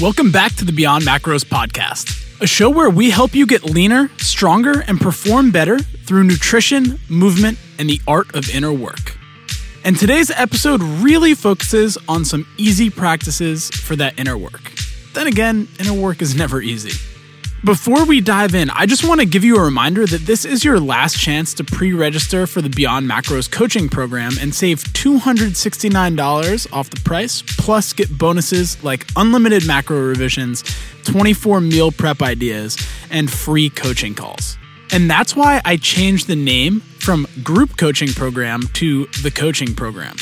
Welcome back to the Beyond Macros podcast, a show where we help you get leaner, stronger, and perform better through nutrition, movement, and the art of inner work. And today's episode really focuses on some easy practices for that inner work. Then again, inner work is never easy. Before we dive in, I just want to give you a reminder that this is your last chance to pre register for the Beyond Macros coaching program and save $269 off the price, plus get bonuses like unlimited macro revisions, 24 meal prep ideas, and free coaching calls. And that's why I changed the name from Group Coaching Program to the Coaching Program.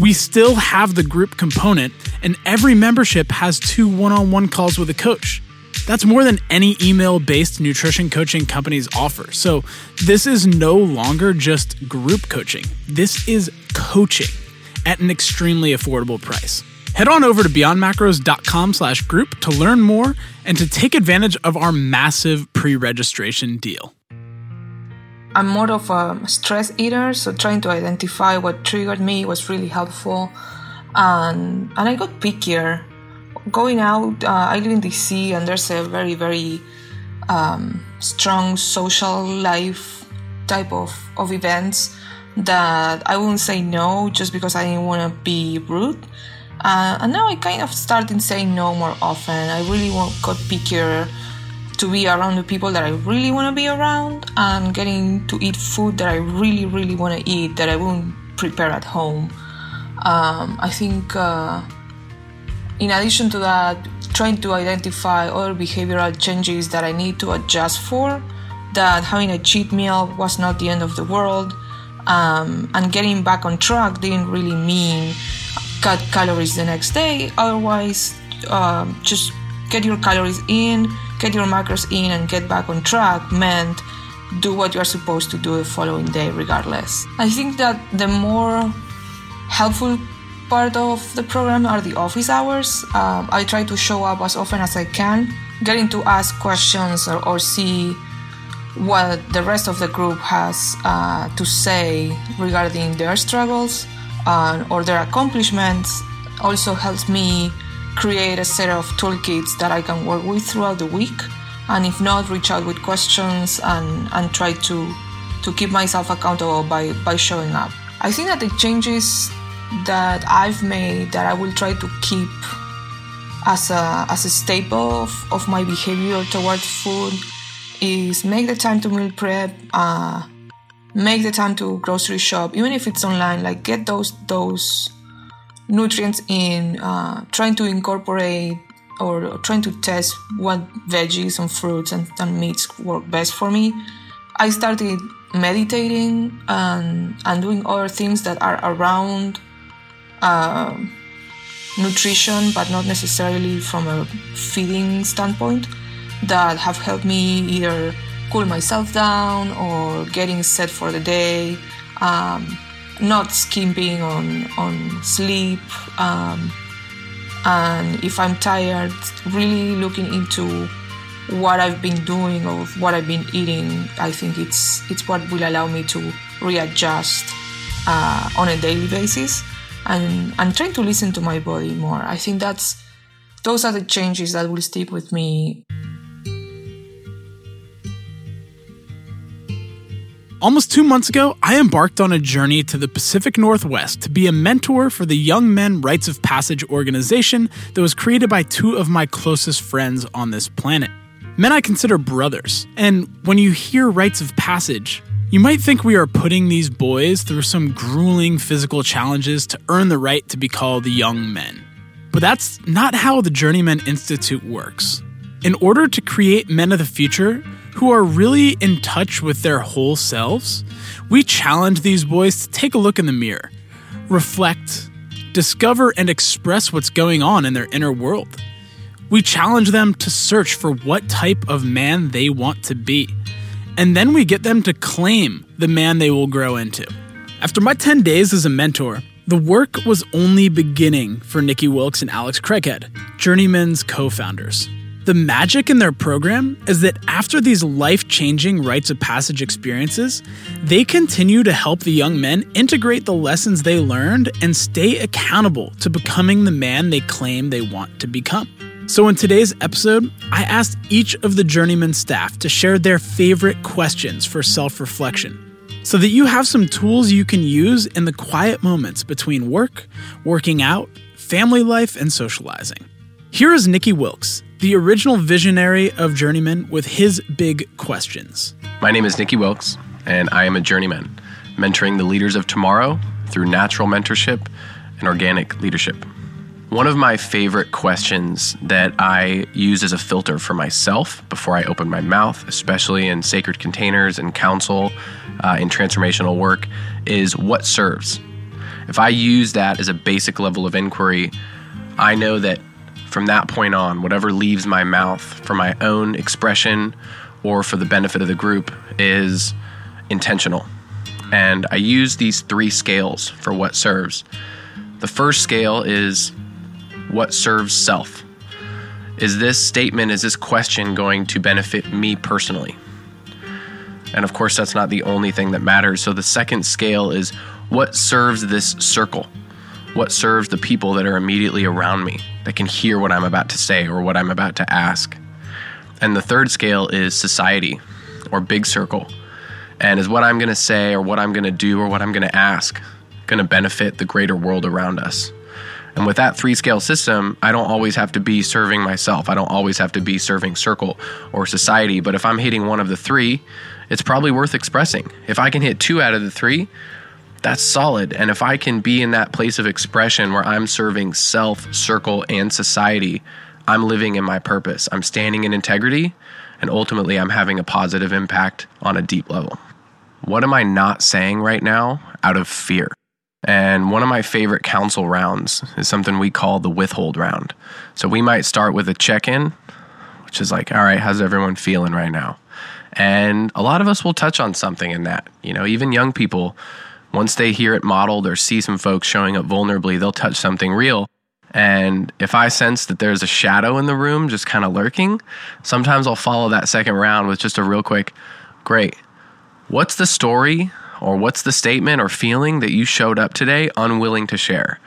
We still have the group component, and every membership has two one on one calls with a coach. That's more than any email based nutrition coaching companies offer. So, this is no longer just group coaching, this is coaching at an extremely affordable price. Head on over to beyondmacros.com slash group to learn more and to take advantage of our massive pre registration deal. I'm more of a stress eater, so trying to identify what triggered me was really helpful. And, and I got pickier going out, uh, I live in DC, and there's a very, very um, strong social life type of, of events that I wouldn't say no just because I didn't want to be rude. Uh, and now I kind of started saying no more often. I really want, got pickier to be around the people that I really want to be around and getting to eat food that I really, really want to eat that I won't prepare at home. Um, I think. Uh, in addition to that, trying to identify other behavioral changes that I need to adjust for, that having a cheat meal was not the end of the world, um, and getting back on track didn't really mean cut calories the next day. Otherwise, um, just get your calories in, get your macros in, and get back on track meant do what you are supposed to do the following day, regardless. I think that the more helpful part of the program are the office hours. Um, I try to show up as often as I can, getting to ask questions or, or see what the rest of the group has uh, to say regarding their struggles uh, or their accomplishments also helps me create a set of toolkits that I can work with throughout the week. And if not, reach out with questions and, and try to, to keep myself accountable by, by showing up. I think that the changes that I've made that I will try to keep as a, as a staple of, of my behavior towards food is make the time to meal prep, uh, make the time to grocery shop, even if it's online, like get those those nutrients in, uh, trying to incorporate or trying to test what veggies and fruits and, and meats work best for me. I started meditating and, and doing other things that are around uh, nutrition, but not necessarily from a feeding standpoint, that have helped me either cool myself down or getting set for the day, um, not skimping on on sleep, um, and if I'm tired, really looking into what I've been doing or what I've been eating. I think it's it's what will allow me to readjust uh, on a daily basis and and trying to listen to my body more. I think that's those are the changes that will stick with me. Almost two months ago, I embarked on a journey to the Pacific Northwest to be a mentor for the Young Men Rites of Passage organization that was created by two of my closest friends on this planet. Men I consider brothers, and when you hear rites of passage, you might think we are putting these boys through some grueling physical challenges to earn the right to be called young men. But that's not how the Journeyman Institute works. In order to create men of the future who are really in touch with their whole selves, we challenge these boys to take a look in the mirror, reflect, discover, and express what's going on in their inner world. We challenge them to search for what type of man they want to be and then we get them to claim the man they will grow into. After my 10 days as a mentor, the work was only beginning for Nikki Wilkes and Alex Craighead, Journeyman's co founders. The magic in their program is that after these life changing rites of passage experiences, they continue to help the young men integrate the lessons they learned and stay accountable to becoming the man they claim they want to become. So, in today's episode, I asked each of the Journeyman staff to share their favorite questions for self reflection so that you have some tools you can use in the quiet moments between work, working out, family life, and socializing. Here is Nikki Wilkes, the original visionary of Journeyman, with his big questions. My name is Nikki Wilkes, and I am a journeyman, mentoring the leaders of tomorrow through natural mentorship and organic leadership. One of my favorite questions that I use as a filter for myself before I open my mouth, especially in sacred containers and council, uh, in transformational work, is what serves. If I use that as a basic level of inquiry, I know that from that point on, whatever leaves my mouth for my own expression or for the benefit of the group is intentional. And I use these three scales for what serves. The first scale is what serves self? Is this statement, is this question going to benefit me personally? And of course, that's not the only thing that matters. So the second scale is what serves this circle? What serves the people that are immediately around me that can hear what I'm about to say or what I'm about to ask? And the third scale is society or big circle. And is what I'm going to say or what I'm going to do or what I'm going to ask going to benefit the greater world around us? And with that three scale system, I don't always have to be serving myself. I don't always have to be serving circle or society. But if I'm hitting one of the three, it's probably worth expressing. If I can hit two out of the three, that's solid. And if I can be in that place of expression where I'm serving self, circle, and society, I'm living in my purpose. I'm standing in integrity, and ultimately, I'm having a positive impact on a deep level. What am I not saying right now out of fear? And one of my favorite council rounds is something we call the withhold round. So we might start with a check in, which is like, all right, how's everyone feeling right now? And a lot of us will touch on something in that. You know, even young people, once they hear it modeled or see some folks showing up vulnerably, they'll touch something real. And if I sense that there's a shadow in the room just kind of lurking, sometimes I'll follow that second round with just a real quick, great. What's the story or what's the statement or feeling that you showed up today unwilling to share?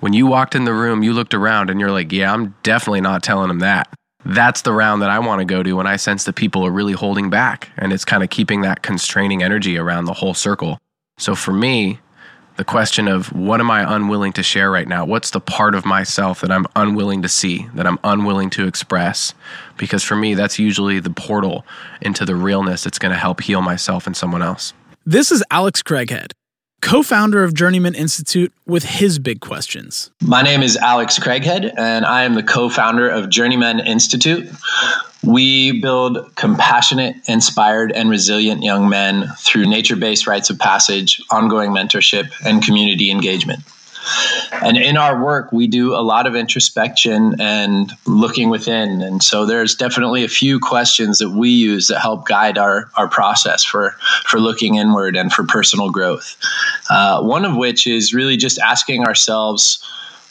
When you walked in the room, you looked around and you're like, yeah, I'm definitely not telling them that. That's the round that I want to go to when I sense that people are really holding back and it's kind of keeping that constraining energy around the whole circle. So for me, the question of what am I unwilling to share right now? What's the part of myself that I'm unwilling to see, that I'm unwilling to express? Because for me, that's usually the portal into the realness that's going to help heal myself and someone else. This is Alex Craighead, co founder of Journeyman Institute, with his big questions. My name is Alex Craighead, and I am the co founder of Journeyman Institute. We build compassionate, inspired, and resilient young men through nature based rites of passage, ongoing mentorship, and community engagement. And in our work, we do a lot of introspection and looking within. And so there's definitely a few questions that we use that help guide our, our process for, for looking inward and for personal growth. Uh, one of which is really just asking ourselves,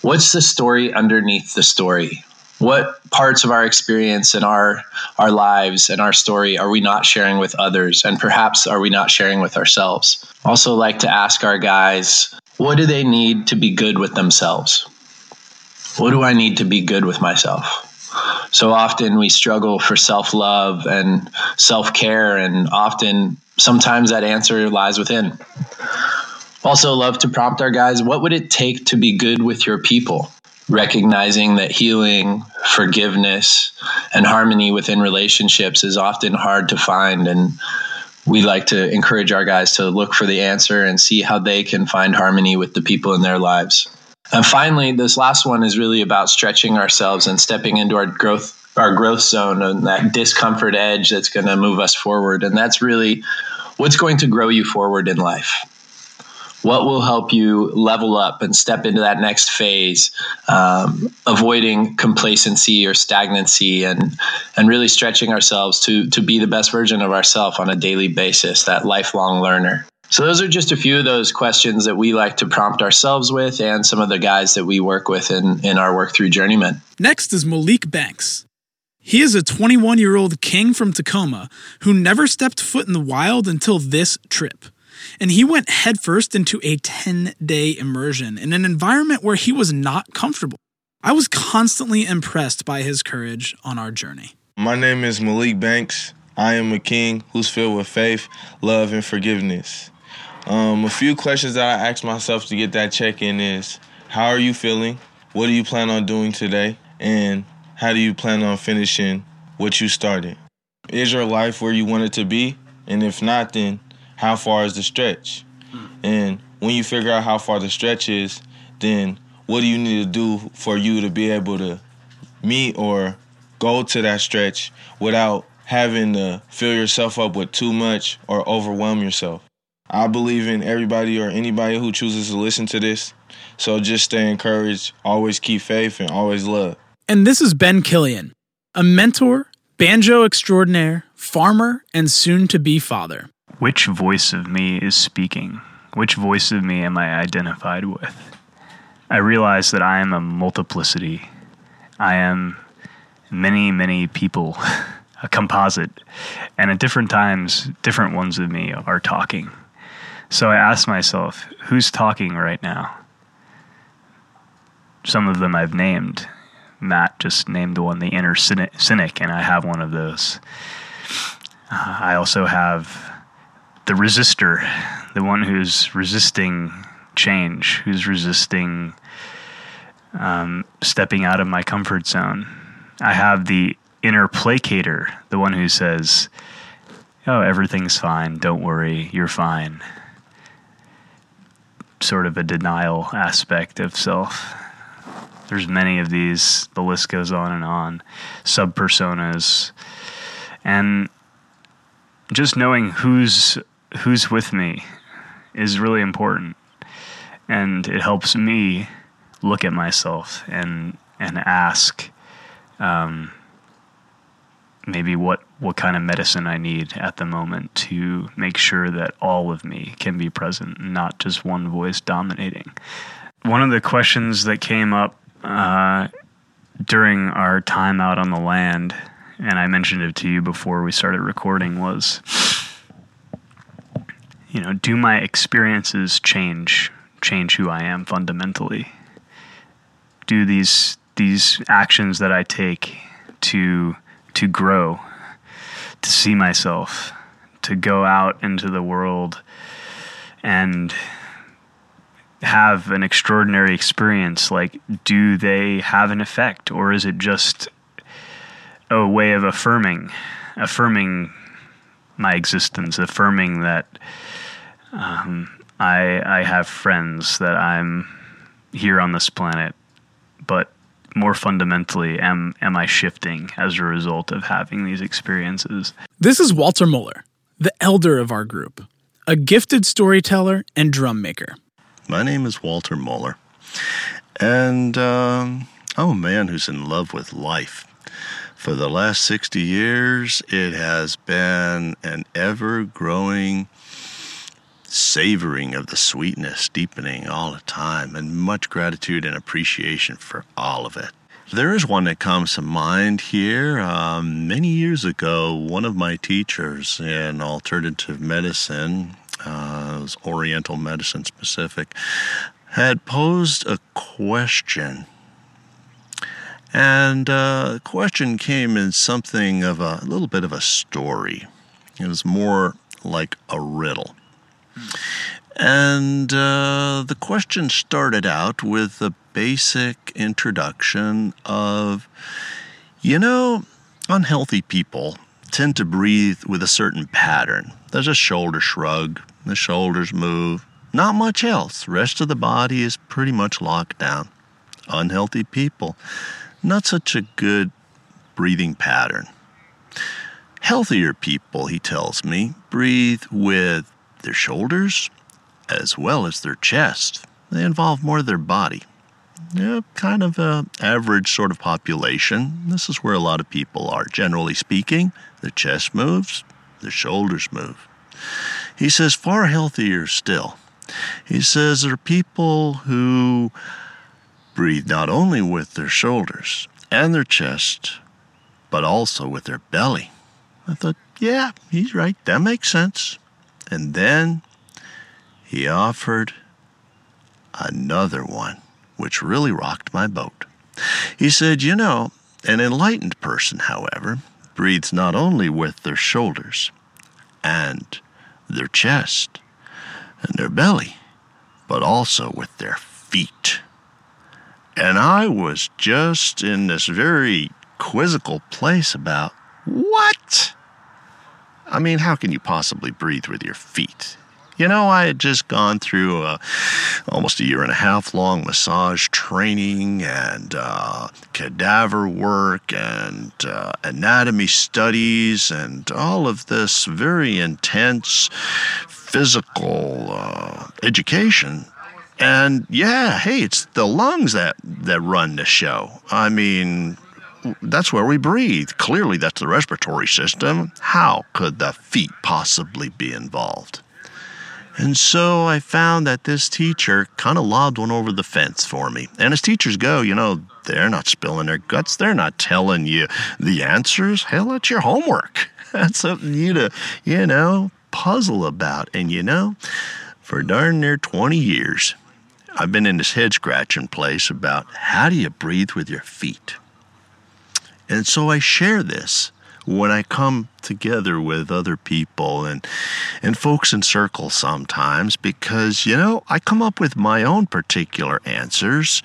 what's the story underneath the story? what parts of our experience and our our lives and our story are we not sharing with others and perhaps are we not sharing with ourselves also like to ask our guys what do they need to be good with themselves? What do I need to be good with myself? So often we struggle for self love and self care, and often sometimes that answer lies within. Also, love to prompt our guys what would it take to be good with your people? Recognizing that healing, forgiveness, and harmony within relationships is often hard to find and we like to encourage our guys to look for the answer and see how they can find harmony with the people in their lives. And finally, this last one is really about stretching ourselves and stepping into our growth our growth zone and that discomfort edge that's going to move us forward and that's really what's going to grow you forward in life what will help you level up and step into that next phase, um, avoiding complacency or stagnancy, and and really stretching ourselves to to be the best version of ourselves on a daily basis. That lifelong learner. So those are just a few of those questions that we like to prompt ourselves with, and some of the guys that we work with in in our work through Journeyman. Next is Malik Banks. He is a 21 year old king from Tacoma who never stepped foot in the wild until this trip and he went headfirst into a 10 day immersion in an environment where he was not comfortable. I was constantly impressed by his courage on our journey. My name is Malik Banks. I am a king who's filled with faith, love, and forgiveness. Um, a few questions that I ask myself to get that check in is How are you feeling? What do you plan on doing today? And how do you plan on finishing what you started? Is your life where you want it to be? And if not, then how far is the stretch? Hmm. And when you figure out how far the stretch is, then what do you need to do for you to be able to meet or go to that stretch without having to fill yourself up with too much or overwhelm yourself? I believe in everybody or anybody who chooses to listen to this. So just stay encouraged, always keep faith, and always love. And this is Ben Killian, a mentor, banjo extraordinaire, farmer, and soon to be father. Which voice of me is speaking? Which voice of me am I identified with? I realize that I am a multiplicity. I am many, many people, a composite. And at different times, different ones of me are talking. So I ask myself, who's talking right now? Some of them I've named. Matt just named the one, the inner cynic, and I have one of those. Uh, I also have the resistor, the one who's resisting change, who's resisting um, stepping out of my comfort zone. I have the inner placator, the one who says, Oh, everything's fine. Don't worry. You're fine. Sort of a denial aspect of self. There's many of these. The list goes on and on. Subpersonas. And just knowing who's who's with me is really important. And it helps me look at myself and and ask um, maybe what what kind of medicine I need at the moment to make sure that all of me can be present, not just one voice dominating. One of the questions that came up uh, during our time out on the land, and I mentioned it to you before we started recording, was you know, do my experiences change change who I am fundamentally? Do these these actions that I take to to grow, to see myself, to go out into the world and have an extraordinary experience like do they have an effect or is it just a way of affirming affirming my existence affirming that um, I I have friends that I'm here on this planet, but more fundamentally, am am I shifting as a result of having these experiences? This is Walter Muller, the elder of our group, a gifted storyteller and drum maker. My name is Walter Muller, and um, I'm a man who's in love with life. For the last 60 years, it has been an ever growing savoring of the sweetness, deepening all the time, and much gratitude and appreciation for all of it. There is one that comes to mind here. Um, many years ago, one of my teachers in alternative medicine, uh, was Oriental medicine specific, had posed a question. And uh, the question came in something of a, a little bit of a story. It was more like a riddle. And uh, the question started out with a basic introduction of, you know, unhealthy people tend to breathe with a certain pattern. There's a shoulder shrug, the shoulders move, not much else. Rest of the body is pretty much locked down. Unhealthy people, not such a good breathing pattern. Healthier people, he tells me, breathe with their shoulders as well as their chest. They involve more of their body. Yeah, kind of a average sort of population. This is where a lot of people are. Generally speaking, the chest moves, the shoulders move. He says far healthier still. He says there are people who breathe not only with their shoulders and their chest, but also with their belly. I thought, yeah, he's right. That makes sense. And then he offered another one, which really rocked my boat. He said, You know, an enlightened person, however, breathes not only with their shoulders and their chest and their belly, but also with their feet. And I was just in this very quizzical place about what? I mean, how can you possibly breathe with your feet? You know, I had just gone through a, almost a year and a half long massage training and uh, cadaver work and uh, anatomy studies and all of this very intense physical uh, education. And yeah, hey, it's the lungs that, that run the show. I mean, that's where we breathe. Clearly, that's the respiratory system. How could the feet possibly be involved? And so I found that this teacher kind of lobbed one over the fence for me. And as teachers go, you know, they're not spilling their guts. They're not telling you the answers. Hell, that's your homework. That's something you to, you know, puzzle about. And you know, for darn near 20 years, I've been in this head scratching place about how do you breathe with your feet? And so I share this when I come together with other people and and folks in circles sometimes because you know I come up with my own particular answers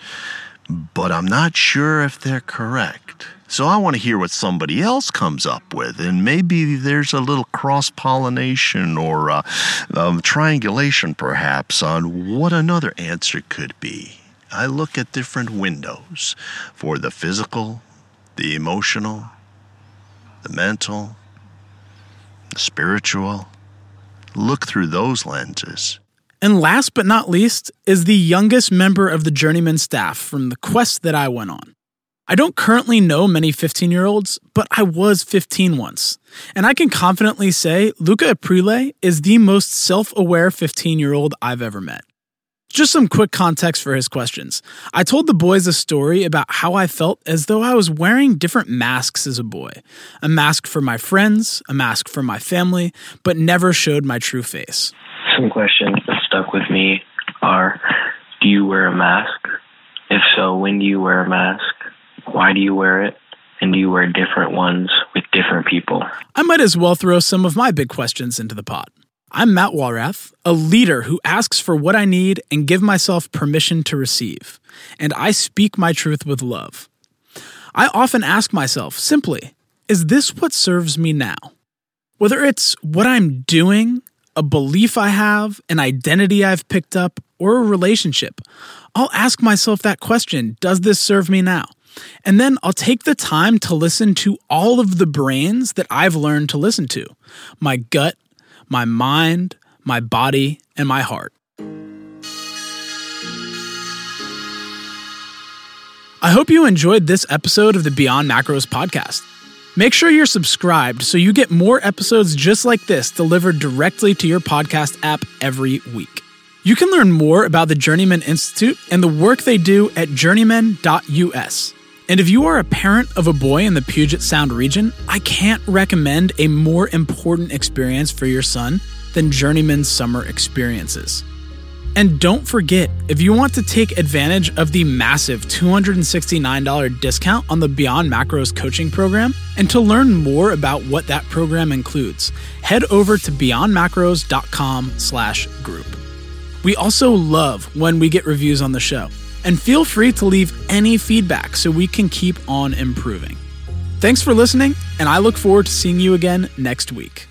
but I'm not sure if they're correct. So I want to hear what somebody else comes up with, and maybe there's a little cross pollination or uh, um, triangulation, perhaps, on what another answer could be. I look at different windows for the physical, the emotional, the mental, the spiritual. Look through those lenses. And last but not least is the youngest member of the Journeyman staff from the quest that I went on. I don't currently know many 15 year olds, but I was 15 once. And I can confidently say Luca Aprile is the most self aware 15 year old I've ever met. Just some quick context for his questions. I told the boys a story about how I felt as though I was wearing different masks as a boy a mask for my friends, a mask for my family, but never showed my true face. Some questions that stuck with me are Do you wear a mask? If so, when do you wear a mask? Why do you wear it? And do you wear different ones with different people? I might as well throw some of my big questions into the pot. I'm Matt Walrath, a leader who asks for what I need and give myself permission to receive, and I speak my truth with love. I often ask myself simply, is this what serves me now? Whether it's what I'm doing, a belief I have, an identity I've picked up, or a relationship, I'll ask myself that question Does this serve me now? And then I'll take the time to listen to all of the brains that I've learned to listen to my gut, my mind, my body, and my heart. I hope you enjoyed this episode of the Beyond Macros podcast. Make sure you're subscribed so you get more episodes just like this delivered directly to your podcast app every week. You can learn more about the Journeyman Institute and the work they do at journeyman.us. And if you are a parent of a boy in the Puget Sound region, I can't recommend a more important experience for your son than Journeyman's summer experiences. And don't forget, if you want to take advantage of the massive $269 discount on the Beyond Macros coaching program, and to learn more about what that program includes, head over to beyondmacros.com slash group. We also love when we get reviews on the show, and feel free to leave any feedback so we can keep on improving. Thanks for listening, and I look forward to seeing you again next week.